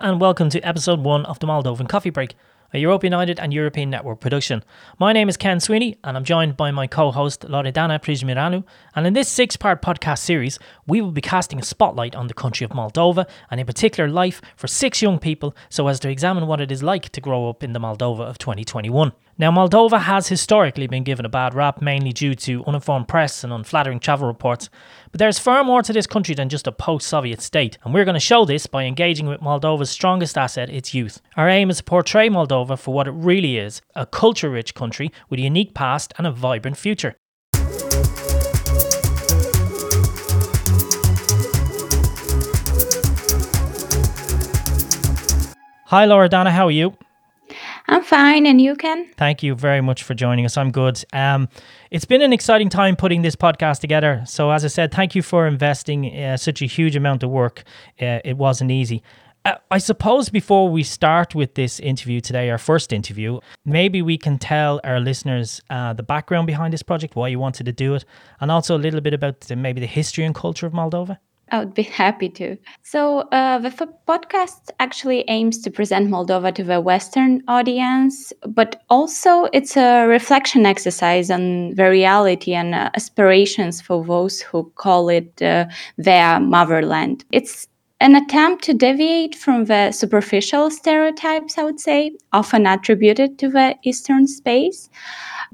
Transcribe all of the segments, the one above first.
And welcome to episode one of the Moldovan Coffee Break, a Europe United and European Network production. My name is Ken Sweeney and I'm joined by my co-host Loredana Prijmireanu. And in this six-part podcast series, we will be casting a spotlight on the country of Moldova and in particular life for six young people so as to examine what it is like to grow up in the Moldova of 2021. Now, Moldova has historically been given a bad rap, mainly due to uninformed press and unflattering travel reports. But there's far more to this country than just a post Soviet state, and we're going to show this by engaging with Moldova's strongest asset, its youth. Our aim is to portray Moldova for what it really is a culture rich country with a unique past and a vibrant future. Hi, Loredana, how are you? I'm fine, and you Ken? Thank you very much for joining us. I'm good. Um, it's been an exciting time putting this podcast together. So, as I said, thank you for investing uh, such a huge amount of work. Uh, it wasn't easy. Uh, I suppose before we start with this interview today, our first interview, maybe we can tell our listeners uh, the background behind this project, why you wanted to do it, and also a little bit about the, maybe the history and culture of Moldova. I would be happy to. So, uh, the podcast actually aims to present Moldova to the Western audience, but also it's a reflection exercise on the reality and uh, aspirations for those who call it uh, their motherland. It's an attempt to deviate from the superficial stereotypes, I would say, often attributed to the Eastern space.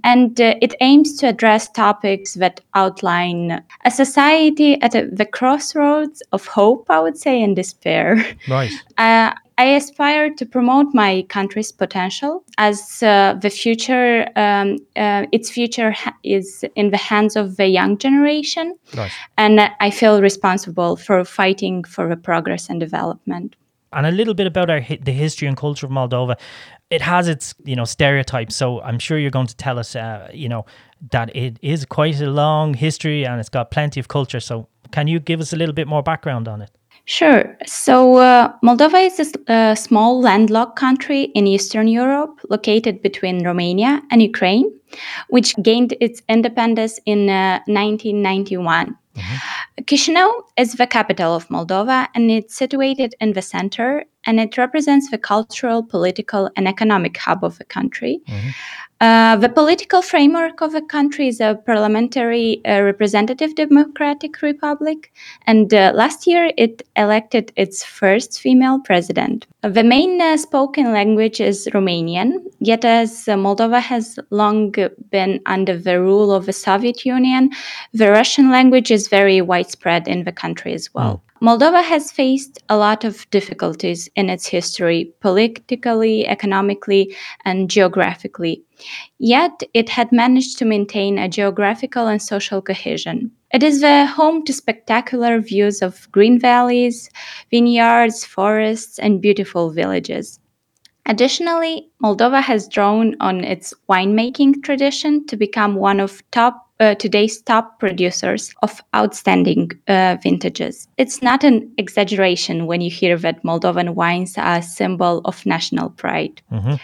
And uh, it aims to address topics that outline a society at a, the crossroads of hope, I would say, and despair. Right. Uh, I aspire to promote my country's potential as uh, the future, um, uh, its future ha- is in the hands of the young generation. Right. And I feel responsible for fighting for the progress and development. And a little bit about our the history and culture of Moldova. It has its, you know, stereotypes. So I'm sure you're going to tell us, uh, you know, that it is quite a long history and it's got plenty of culture. So can you give us a little bit more background on it? Sure. So, uh, Moldova is a, a, small landlocked country in Eastern Europe, located between Romania and Ukraine, which gained its independence in uh, 1991. Mm-hmm. Chisinau is the capital of Moldova and it's situated in the center and it represents the cultural, political, and economic hub of the country. Mm-hmm. Uh, the political framework of the country is a parliamentary uh, representative democratic republic, and uh, last year it elected its first female president. The main uh, spoken language is Romanian, yet, as Moldova has long been under the rule of the Soviet Union, the Russian language is very widespread in the country as well. Moldova has faced a lot of difficulties in its history, politically, economically, and geographically. Yet it had managed to maintain a geographical and social cohesion. It is the home to spectacular views of green valleys, vineyards, forests, and beautiful villages. Additionally, Moldova has drawn on its winemaking tradition to become one of top uh, today's top producers of outstanding uh, vintages. It's not an exaggeration when you hear that Moldovan wines are a symbol of national pride. Mm-hmm.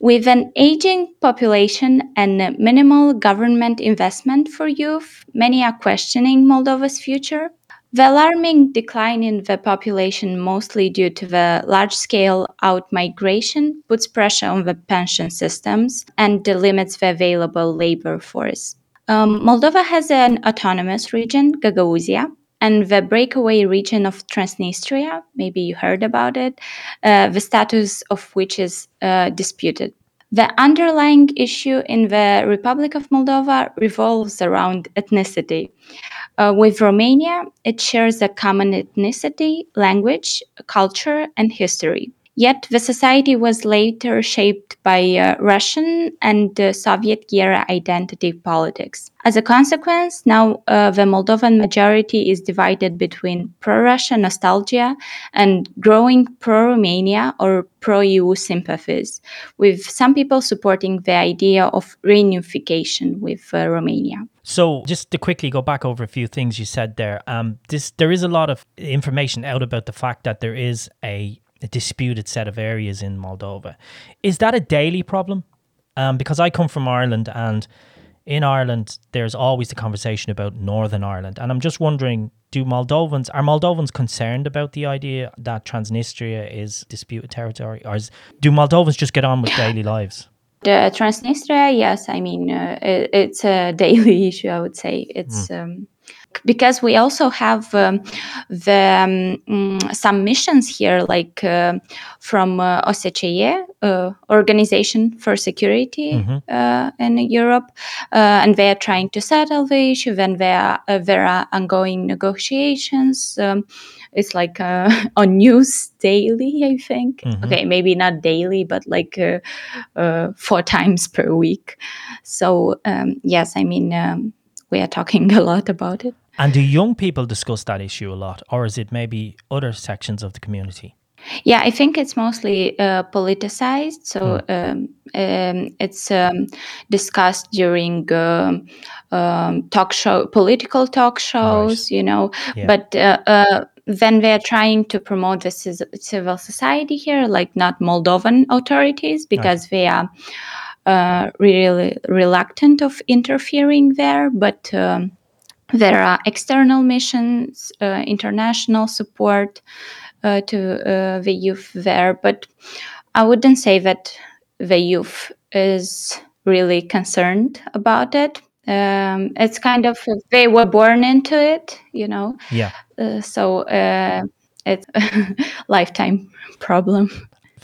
With an aging population and minimal government investment for youth, many are questioning Moldova's future. The alarming decline in the population, mostly due to the large scale out migration, puts pressure on the pension systems and limits the available labor force. Um, Moldova has an autonomous region, Gagauzia, and the breakaway region of Transnistria, maybe you heard about it, uh, the status of which is uh, disputed. The underlying issue in the Republic of Moldova revolves around ethnicity. Uh, with Romania, it shares a common ethnicity, language, culture, and history. Yet the society was later shaped by uh, Russian and uh, Soviet era identity politics. As a consequence, now uh, the Moldovan majority is divided between pro Russia nostalgia and growing pro Romania or pro EU sympathies, with some people supporting the idea of reunification with uh, Romania. So, just to quickly go back over a few things you said there, um, this there is a lot of information out about the fact that there is a a disputed set of areas in Moldova. Is that a daily problem? Um, because I come from Ireland and in Ireland, there's always the conversation about Northern Ireland. And I'm just wondering do Moldovans, are Moldovans concerned about the idea that Transnistria is disputed territory? Or is, do Moldovans just get on with daily lives? The Transnistria, yes, I mean, uh, it, it's a daily issue, I would say. It's. Mm. Um, because we also have um, the um, some missions here, like uh, from uh, OSCE, uh, Organization for Security mm-hmm. Uh, in Europe, uh, and they are trying to settle the issue. When there are, uh, there are ongoing negotiations. Um, it's like on news daily, I think. Mm-hmm. Okay, maybe not daily, but like four times per week. So um, yes, I mean um, we are talking a lot about it. And do young people discuss that issue a lot, or is it maybe other sections of the community? Yeah, I think it's mostly uh, politicized. So hmm. um, um, it's um, discussed during uh, talk show, political talk shows, right. you know. Yeah. But uh, uh then they're trying to promote the civil society here, like not Moldovan authorities, because right. they are uh, really reluctant of interfering there. But um, there are external missions, uh, international support uh, to uh, the youth there, but I wouldn't say that the youth is really concerned about it. Um, it's kind of they were born into it, you know. Yeah. Uh, so uh, it's a lifetime problem.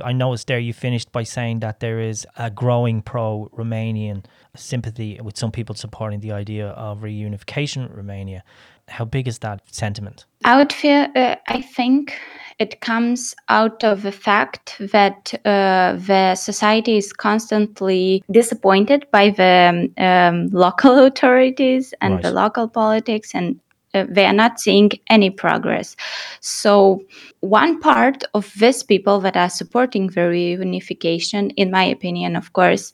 I noticed there you finished by saying that there is a growing pro Romanian sympathy with some people supporting the idea of reunification with Romania. How big is that sentiment? I would feel, uh, I think it comes out of the fact that uh, the society is constantly disappointed by the um, local authorities and right. the local politics and uh, they are not seeing any progress. So, one part of these people that are supporting the reunification, in my opinion, of course,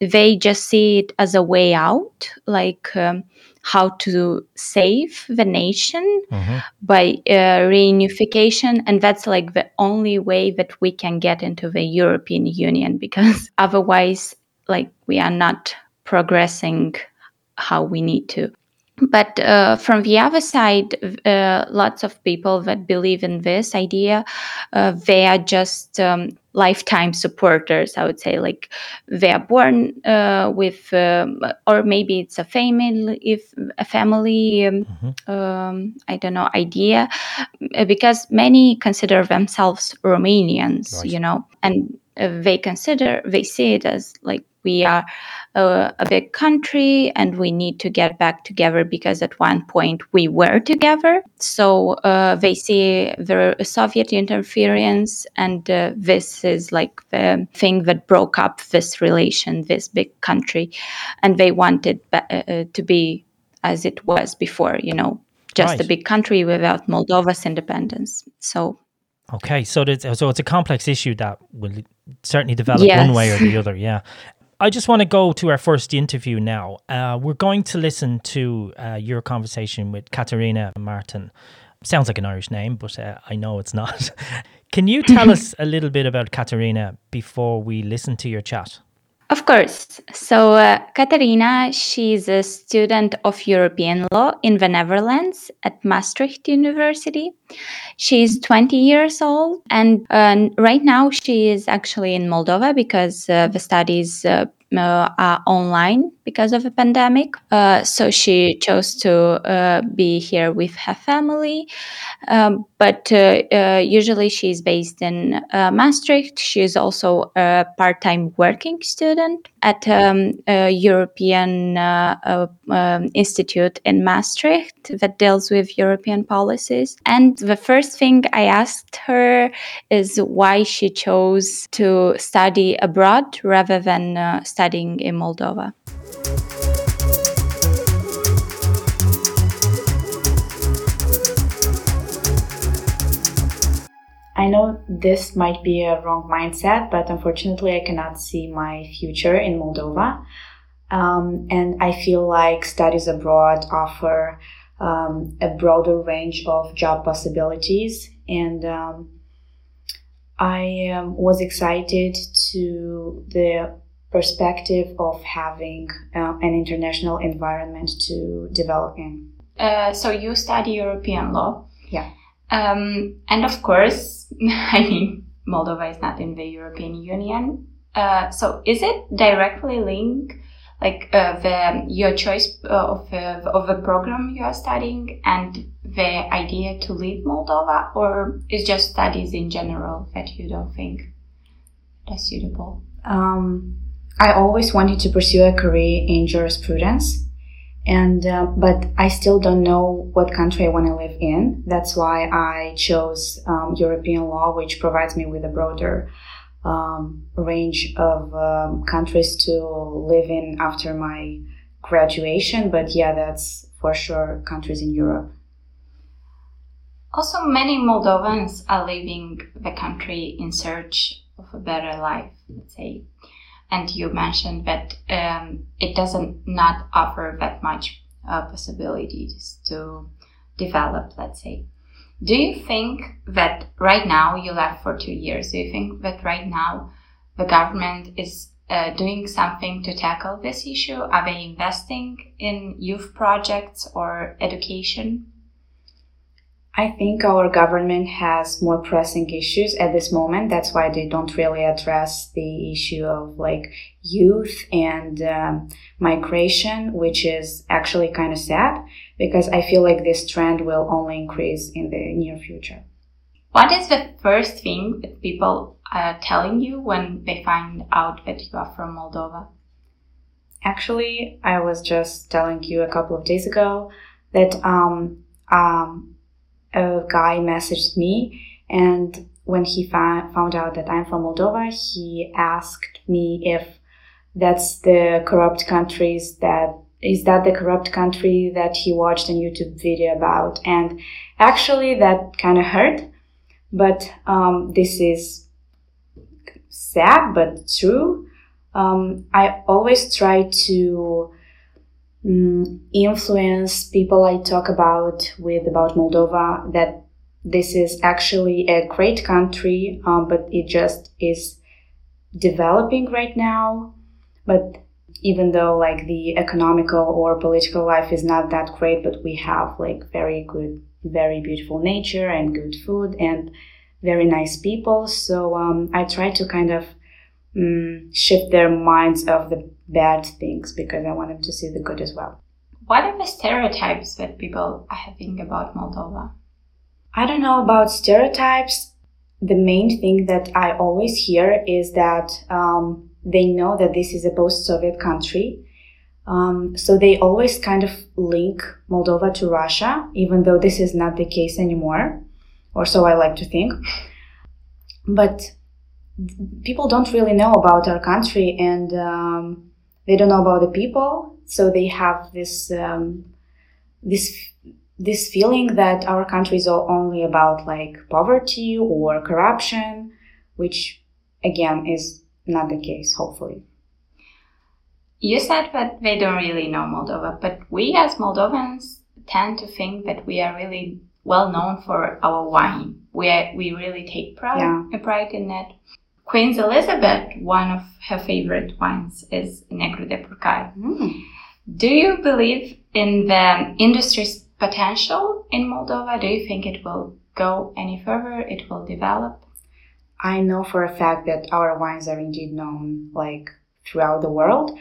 they just see it as a way out, like um, how to save the nation mm-hmm. by uh, reunification. And that's like the only way that we can get into the European Union because otherwise, like, we are not progressing how we need to. But uh, from the other side, uh, lots of people that believe in this idea, uh, they are just um, lifetime supporters. I would say, like they are born uh, with, um, or maybe it's a family, if a family, um, mm-hmm. Um, I don't know, idea, uh, because many consider themselves Romanians, right. you know, and uh, they consider they see it as like we are a, a, big country and we need to get back together because at one point we were together. So uh, they see the Soviet interference, and uh, this is like the thing that broke up this relation, this big country, and they wanted uh, uh, to be as it was before, you know, just right. a big country without Moldova's independence. So. Okay, so it's, so it's a complex issue that will certainly develop yes. one way or the other. Yeah, I just want to go to our first interview now. Uh, we're going to listen to uh, your conversation with Catarina Martin. Sounds like an Irish name, but uh, I know it's not. Can you tell us a little bit about Catarina before we listen to your chat? Of course. So, uh, Catarina, she's a student of European law in the Netherlands at Maastricht University. She's 20 years old, and uh, right now she is actually in Moldova because uh, the studies uh, uh, are online because of a pandemic. Uh, so she chose to uh, be here with her family. Um, but usually she's based in Maastricht. She is also a part time working student at um, a European um, institute in Maastricht that deals with European policies. And the first thing I asked her is why she chose to study abroad rather than studying in Moldova. I know this might be a wrong mindset, but unfortunately, I cannot see my future in Moldova. Um, and I feel like studies abroad offer um, a broader range of job possibilities. And um, I um, was excited to the perspective of having uh, an international environment to develop in. Uh, so you study European law. Yeah. Um, and of course, I mean, Moldova is not in the European Union. Uh, so is it directly linked, like uh, the your choice uh, of uh, of the program you are studying and the idea to leave Moldova, or is just studies in general that you don't think that's suitable? Um, I always wanted to pursue a career in jurisprudence, and uh, but I still don't know what country I want to live in. That's why I chose um, European law, which provides me with a broader um, range of um, countries to live in after my graduation. But yeah, that's for sure countries in Europe. Also, many Moldovans are leaving the country in search of a better life, let's say. And you mentioned that um, it doesn't not offer that much uh, possibilities to develop, let's say. Do you think that right now you left for two years? Do you think that right now the government is uh, doing something to tackle this issue? Are they investing in youth projects or education? I think our government has more pressing issues at this moment. That's why they don't really address the issue of like youth and um, migration, which is actually kind of sad because I feel like this trend will only increase in the near future. What is the first thing that people are telling you when they find out that you are from Moldova? Actually, I was just telling you a couple of days ago that um, um, a guy messaged me and when he found out that I'm from Moldova, he asked me if that's the corrupt countries that is that the corrupt country that he watched a YouTube video about. And actually, that kind of hurt, but um, this is sad but true. Um, I always try to um, influence people I talk about with about Moldova that this is actually a great country, um, but it just is developing right now. But even though like the economical or political life is not that great, but we have like very good, very beautiful nature and good food and very nice people. So um, I try to kind of um, shift their minds of the bad things because I want them to see the good as well. What are the stereotypes that people are having about Moldova? I don't know about stereotypes. The main thing that I always hear is that um, they know that this is a post Soviet country. Um, so they always kind of link Moldova to Russia, even though this is not the case anymore, or so I like to think. But people don't really know about our country and um, they don't know about the people so they have this um, this this feeling that our country is only about like poverty or corruption which again is not the case hopefully you said that they don't really know moldova but we as moldovans tend to think that we are really well known for our wine we, are, we really take pride, yeah. pride in that Queen Elizabeth, one of her favorite wines is Negru de Purcari. Mm. Do you believe in the industry's potential in Moldova? Do you think it will go any further? It will develop? I know for a fact that our wines are indeed known like throughout the world.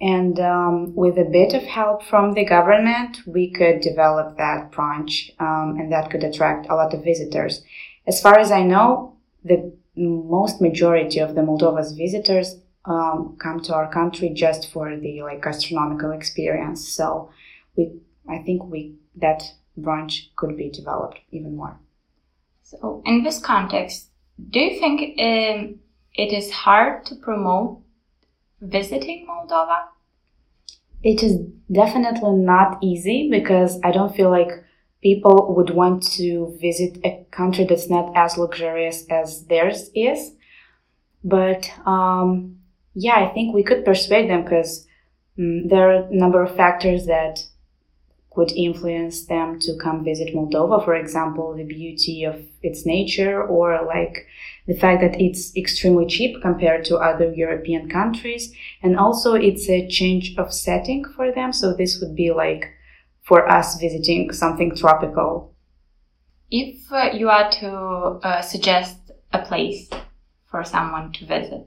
And um, with a bit of help from the government, we could develop that branch um, and that could attract a lot of visitors. As far as I know, the most majority of the Moldova's visitors um, come to our country just for the like gastronomical experience. So we, I think we that branch could be developed even more. So in this context, do you think um, it is hard to promote visiting Moldova? It is definitely not easy because I don't feel like people would want to visit a country that's not as luxurious as theirs is. But um, yeah, I think we could persuade them because um, there are a number of factors that could influence them to come visit Moldova. For example, the beauty of its nature or like the fact that it's extremely cheap compared to other European countries. And also it's a change of setting for them. So this would be like for us visiting something tropical. If uh, you are to uh, suggest a place for someone to visit,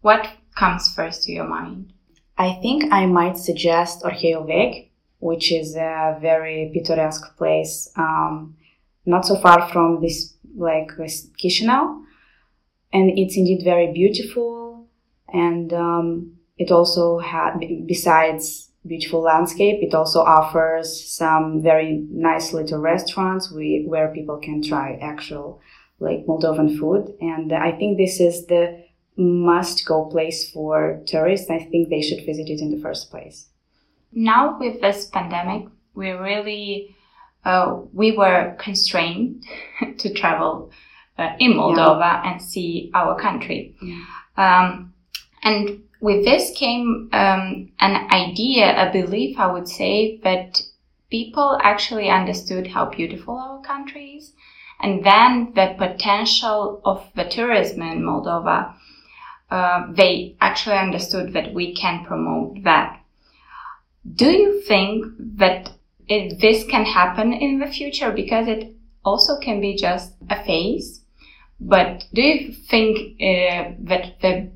what comes first to your mind? I think I might suggest Orheiul Vechi which is a very picturesque place, um, not so far from this like Chisinau, and it's indeed very beautiful. And um, it also had, besides beautiful landscape, it also offers some very nice little restaurants we, where people can try actual like Moldovan food. And I think this is the must go place for tourists. I think they should visit it in the first place now with this pandemic, we really uh, we were constrained to travel uh, in Moldova yeah. and see our country. Yeah. Um, and with this came um, an idea, a belief, I would say, that people actually understood how beautiful our country is, and then the potential of the tourism in Moldova. Uh, they actually understood that we can promote that do you think that it, this can happen in the future? Because it also can be just a phase. But do you think uh, that the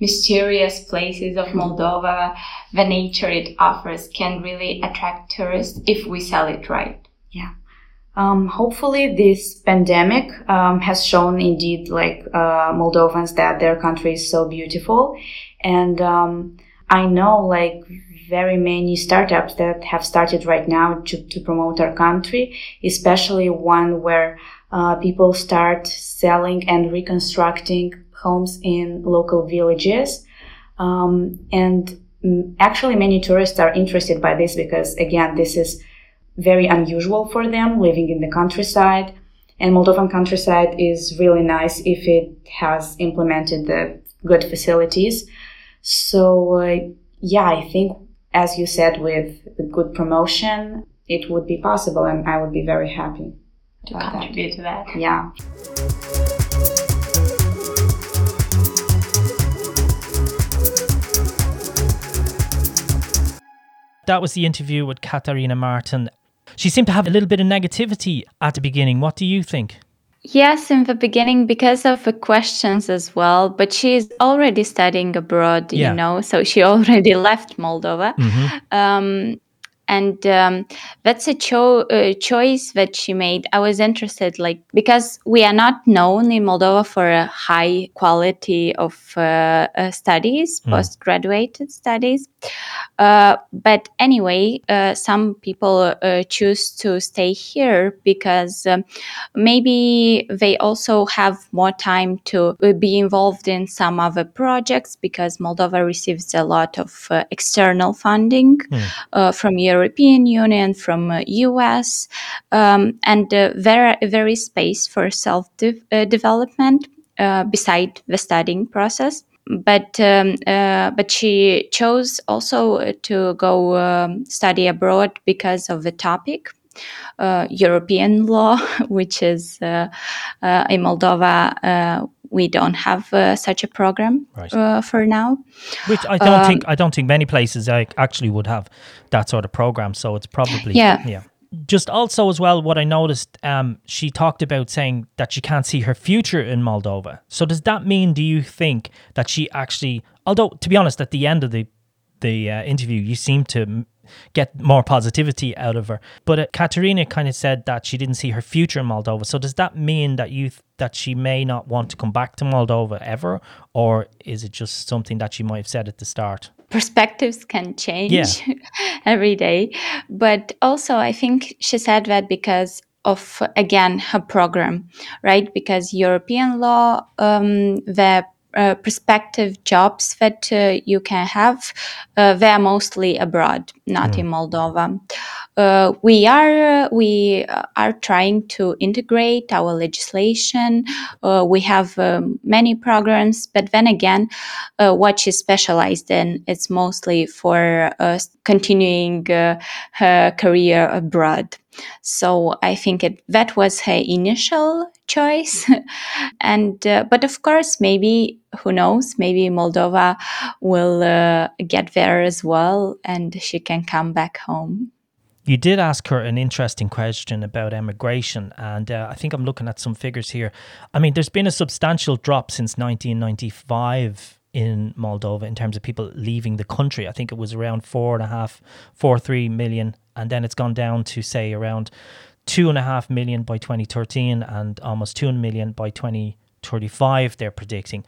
mysterious places of Moldova, the nature it offers, can really attract tourists if we sell it right? Yeah. Um, hopefully, this pandemic um, has shown indeed, like uh, Moldovans, that their country is so beautiful, and um, I know, like very many startups that have started right now to, to promote our country, especially one where uh, people start selling and reconstructing homes in local villages. Um, and actually, many tourists are interested by this because, again, this is very unusual for them living in the countryside. And Moldovan countryside is really nice if it has implemented the good facilities. So, uh, yeah, I think as you said, with good promotion, it would be possible, and I would be very happy to contribute that. to that. Yeah. That was the interview with Catarina Martin. She seemed to have a little bit of negativity at the beginning. What do you think? Yes, in the beginning, because of the questions as well. But she's already studying abroad, yeah. you know, so she already left Moldova. Mm-hmm. Um, and um, that's a cho- uh, choice that she made i was interested like because we are not known in moldova for a high quality of uh, uh, studies mm. postgraduate studies uh, but anyway uh, some people uh, choose to stay here because um, maybe they also have more time to be involved in some other projects because moldova receives a lot of external funding mm. from Europe European Union, from US, uh, um, and uh, there is space for self de- uh, development beside the studying process but um, uh, but she chose also to go um, study abroad because of the topic. Uh, European law, which is uh, in Moldova, we don't have uh, such a program right. uh, for now. Which I don't um, think I don't think many places actually would have that sort of program. So it's probably yeah yeah. Just also as well, what I noticed, um, she talked about saying that she can't see her future in Moldova. So does that mean? Do you think that she actually, although to be honest, at the end of the the uh, interview, you seem to get more positivity out of her. But uh, Catarina kind of said that she didn't see her future in Moldova. So does that mean that you th- that she may not want to come back to Moldova ever, or is it just something that she might have said at the start? Perspectives can change yeah. every day, but also I think she said that because of again her program, right? Because European law, um, the uh, prospective jobs that uh, you can have, uh, they're mostly abroad, not mm. in Moldova. Uh, we are we are trying to integrate our legislation. we have um, many programs, but then again, what she's specialized in, it's mostly for continuing her career abroad. So I think it, that was her initial choice. and uh, but of course, maybe who knows? Maybe Moldova will uh, get there as well, and she can come back home. You did ask her an interesting question about emigration, and uh, I think I'm looking at some figures here. I mean, there's been a substantial drop since 1995 in Moldova in terms of people leaving the country. I think it was around four and a half, four three million, and then it's gone down to say around two and a half million by 2013 and almost two million by 2035. They're predicting.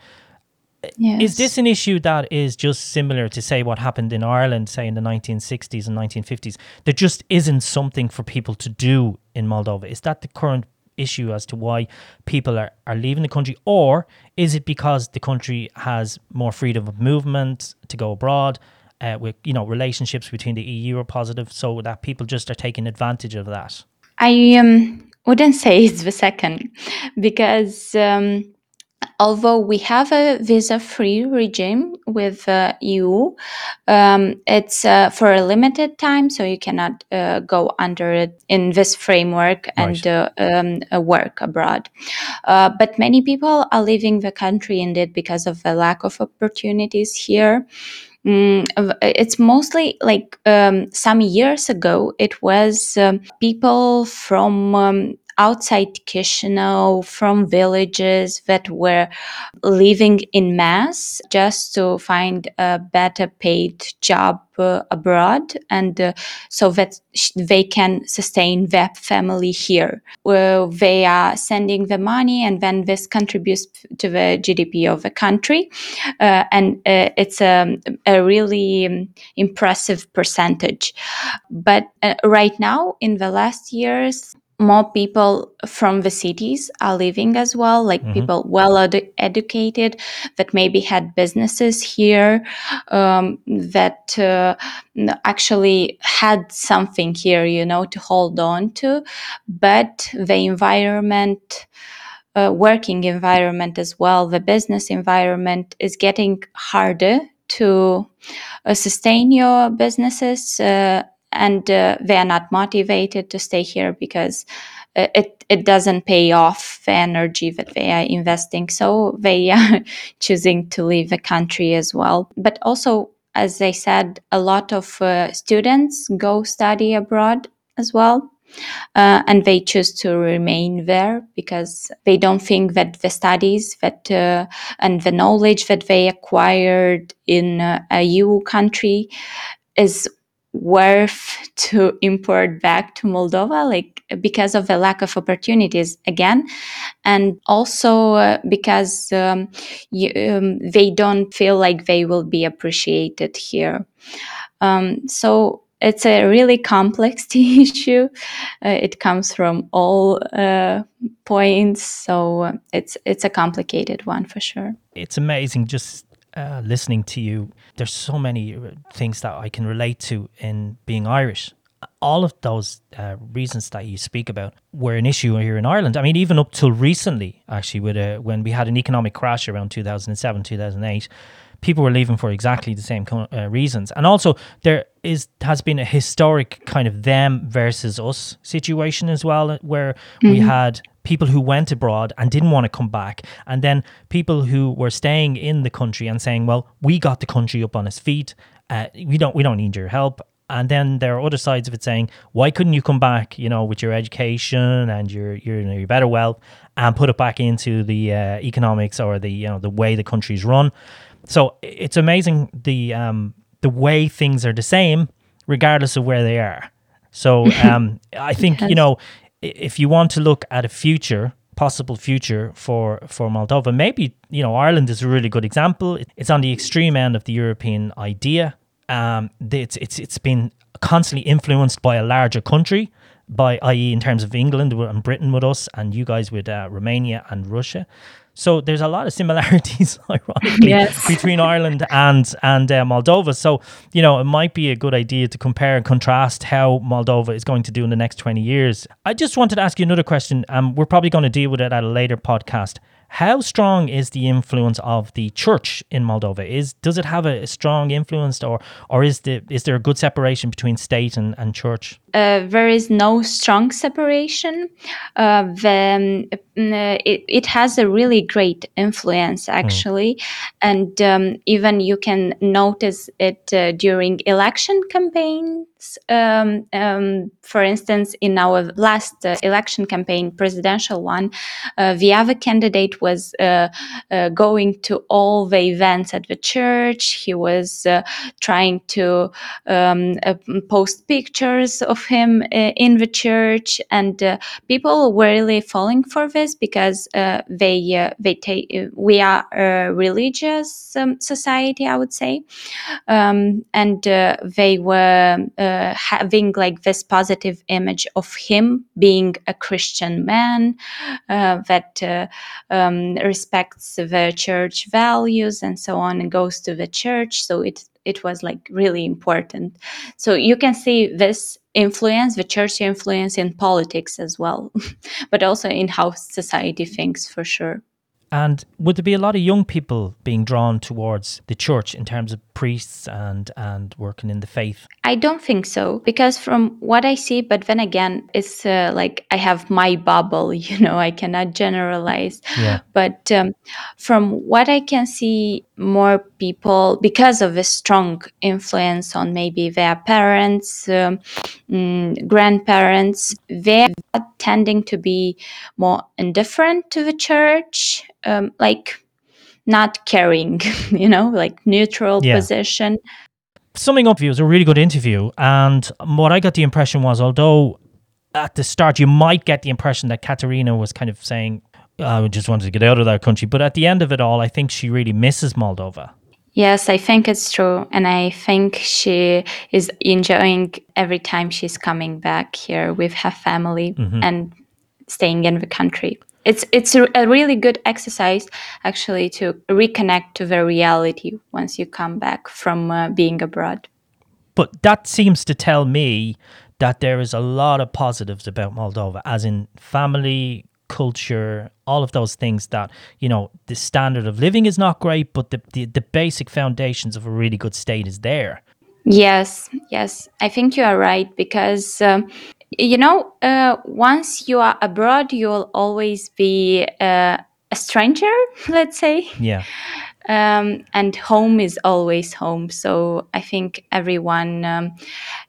Yes. Is this an issue that is just similar to say what happened in Ireland, say in the 1960s and 1950s? There just isn't something for people to do in Moldova. Is that the current issue as to why people are, are leaving the country? Or is it because the country has more freedom of movement to go abroad? Uh, with you know relationships between the EU are positive, so that people just are taking advantage of that. I um, wouldn't say it's the second, because um, although we have a visa-free regime with uh, EU, um, it's uh, for a limited time, so you cannot uh, go under it in this framework and right. Uh, um, uh, work abroad. Uh, but many people are leaving the country indeed because of the lack of opportunities here. Mm, it's mostly like um, some years ago, it was um, people from um, outside Chisinau from villages that were living in mass just to find a better paid job uh, abroad and uh, so that sh- they can sustain their family here. Uh, they are sending the money and then this contributes to the GDP of the country. Uh, and uh, it's a, a really um, impressive percentage. But uh, right now, in the last years, more people from the cities are living as well, like mm-hmm. people well educated that maybe had businesses here um, that uh, actually had something here, you know, to hold on to. But the environment, uh, working environment as well, the business environment is getting harder to uh, sustain your businesses uh, and uh, they are not motivated to stay here because uh, it it doesn't pay off the energy that they are investing. So they are choosing to leave the country as well. But also as i said a lot of uh, students go study abroad as well uh, and they choose to remain there because they don't think that the studies that uh, and the knowledge that they acquired in uh, a EU country is worth to import back to Moldova, like because of the lack of opportunities again, and also uh, because um, you, um, they don't feel like they will be appreciated here. Um, so it's a really complex issue. Uh, it comes from all uh, points, so it's it's a complicated one for sure. It's amazing just uh, listening to you, there's so many uh, things that I can relate to in being Irish. All of those uh, reasons that you speak about were an issue here in Ireland. I mean, even up till recently, actually, with a, when we had an economic crash around 2007, 2008, people were leaving for exactly the same uh, reasons. And also, there is has been a historic kind of them versus us situation as well, where mm-hmm. we had people who went abroad and didn't want to come back, and then people who were staying in the country and saying, "Well, we got the country up on its feet. Uh, we don't we don't need your help." And then there are other sides of it saying, "Why couldn't you come back? You know, with your education and your your, you know, your better wealth, and put it back into the uh, economics or the you know the way the country's run." So it's amazing the um, the way things are the same regardless of where they are. So um, I think you know if you want to look at a future possible future for for Moldova. Maybe you know Ireland is a really good example. It's on the extreme end of the European idea. Um, it's it's it's been constantly influenced by a larger country, by i.e. in terms of England and Britain with us, and you guys with uh, Romania and Russia. So there's a lot of similarities, ironically, yes. between Ireland and and uh, Moldova. So you know it might be a good idea to compare and contrast how Moldova is going to do in the next 20 years. I just wanted to ask you another question. Um, we're probably going to deal with it at a later podcast. How strong is the influence of the church in Moldova? Is does it have a, strong influence, or or is the is there a good separation between state and, and church? Uh, there is no strong separation. Uh, the, uh, it, it has a really great influence hmm. actually, mm. and um, even you can notice it uh, during election um, um, for instance, in our last uh, election campaign, presidential one, uh, the other candidate was uh, uh going to all the events at the church. He was uh, trying to um, uh, post pictures of him in the church, and people were really falling for this because they they take we are a religious um, society, I would say, um, and they were having like this positive image of him being a Christian man uh, that uh, um, respects the church values and so on and goes to the church. So it it was like really important. So you can see this influence, the church influence in politics as well, but also in how society thinks for sure. And would there be a lot of young people being drawn towards the church in terms of priests and and working in the faith? I don't think so because from what I see, but then again, it's uh, like I have my bubble. You know, I cannot generalize. Yeah. But um, from what I can see, more people because of a strong influence on maybe their parents, um, mm, grandparents, they're tending to be more indifferent to the church um, like not caring, you know, like neutral yeah. position. Summing up, it was a really good interview. And what I got the impression was, although at the start you might get the impression that Catarina was kind of saying, I just wanted to get out of that country. But at the end of it all, I think she really misses Moldova. Yes, I think it's true. And I think she is enjoying every time she's coming back here with her family mm-hmm. and staying in the country it's it's a really good exercise actually to reconnect to the reality once you come back from uh, being abroad but that seems to tell me that there is a lot of positives about Moldova as in family culture all of those things that you know the standard of living is not great but the, the, the basic foundations of a really good state is there Yes, yes, I think you are right because um, you know, uh, once you are abroad, you'll always be uh, a stranger, let's say. Yeah. Um, and home is always home. So I think everyone um,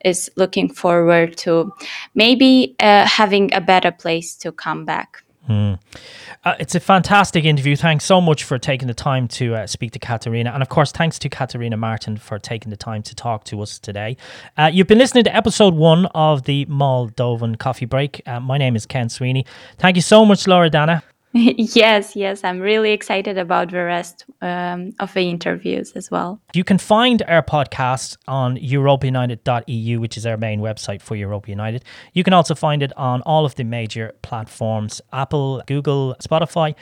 is looking forward to maybe uh, having a better place to come back. Mm. Uh, it's a fantastic interview. Thanks so much for taking the time to uh, speak to Catarina. And of course, thanks to Catarina Martin for taking the time to talk to us today. Uh, you've been listening to episode one of the Moldovan Coffee Break. Uh, my name is Ken Sweeney. Thank you so much, Loredana. yes, yes, I'm really excited about the rest um, of the interviews as well. You can find our podcast on europeunited.eu, which is our main website for Europe United. You can also find it on all of the major platforms Apple, Google, Spotify,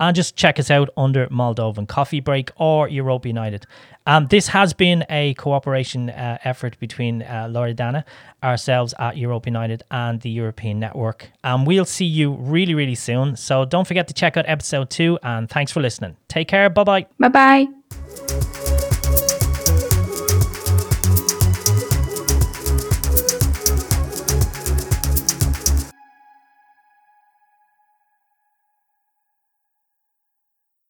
and just check us out under Moldovan Coffee Break or Europe United. Um, this has been a cooperation uh, effort between uh, Loredana, ourselves at Europe United, and the European Network. And we'll see you really, really soon. So don't forget to check out episode two. And thanks for listening. Take care. Bye bye. Bye bye.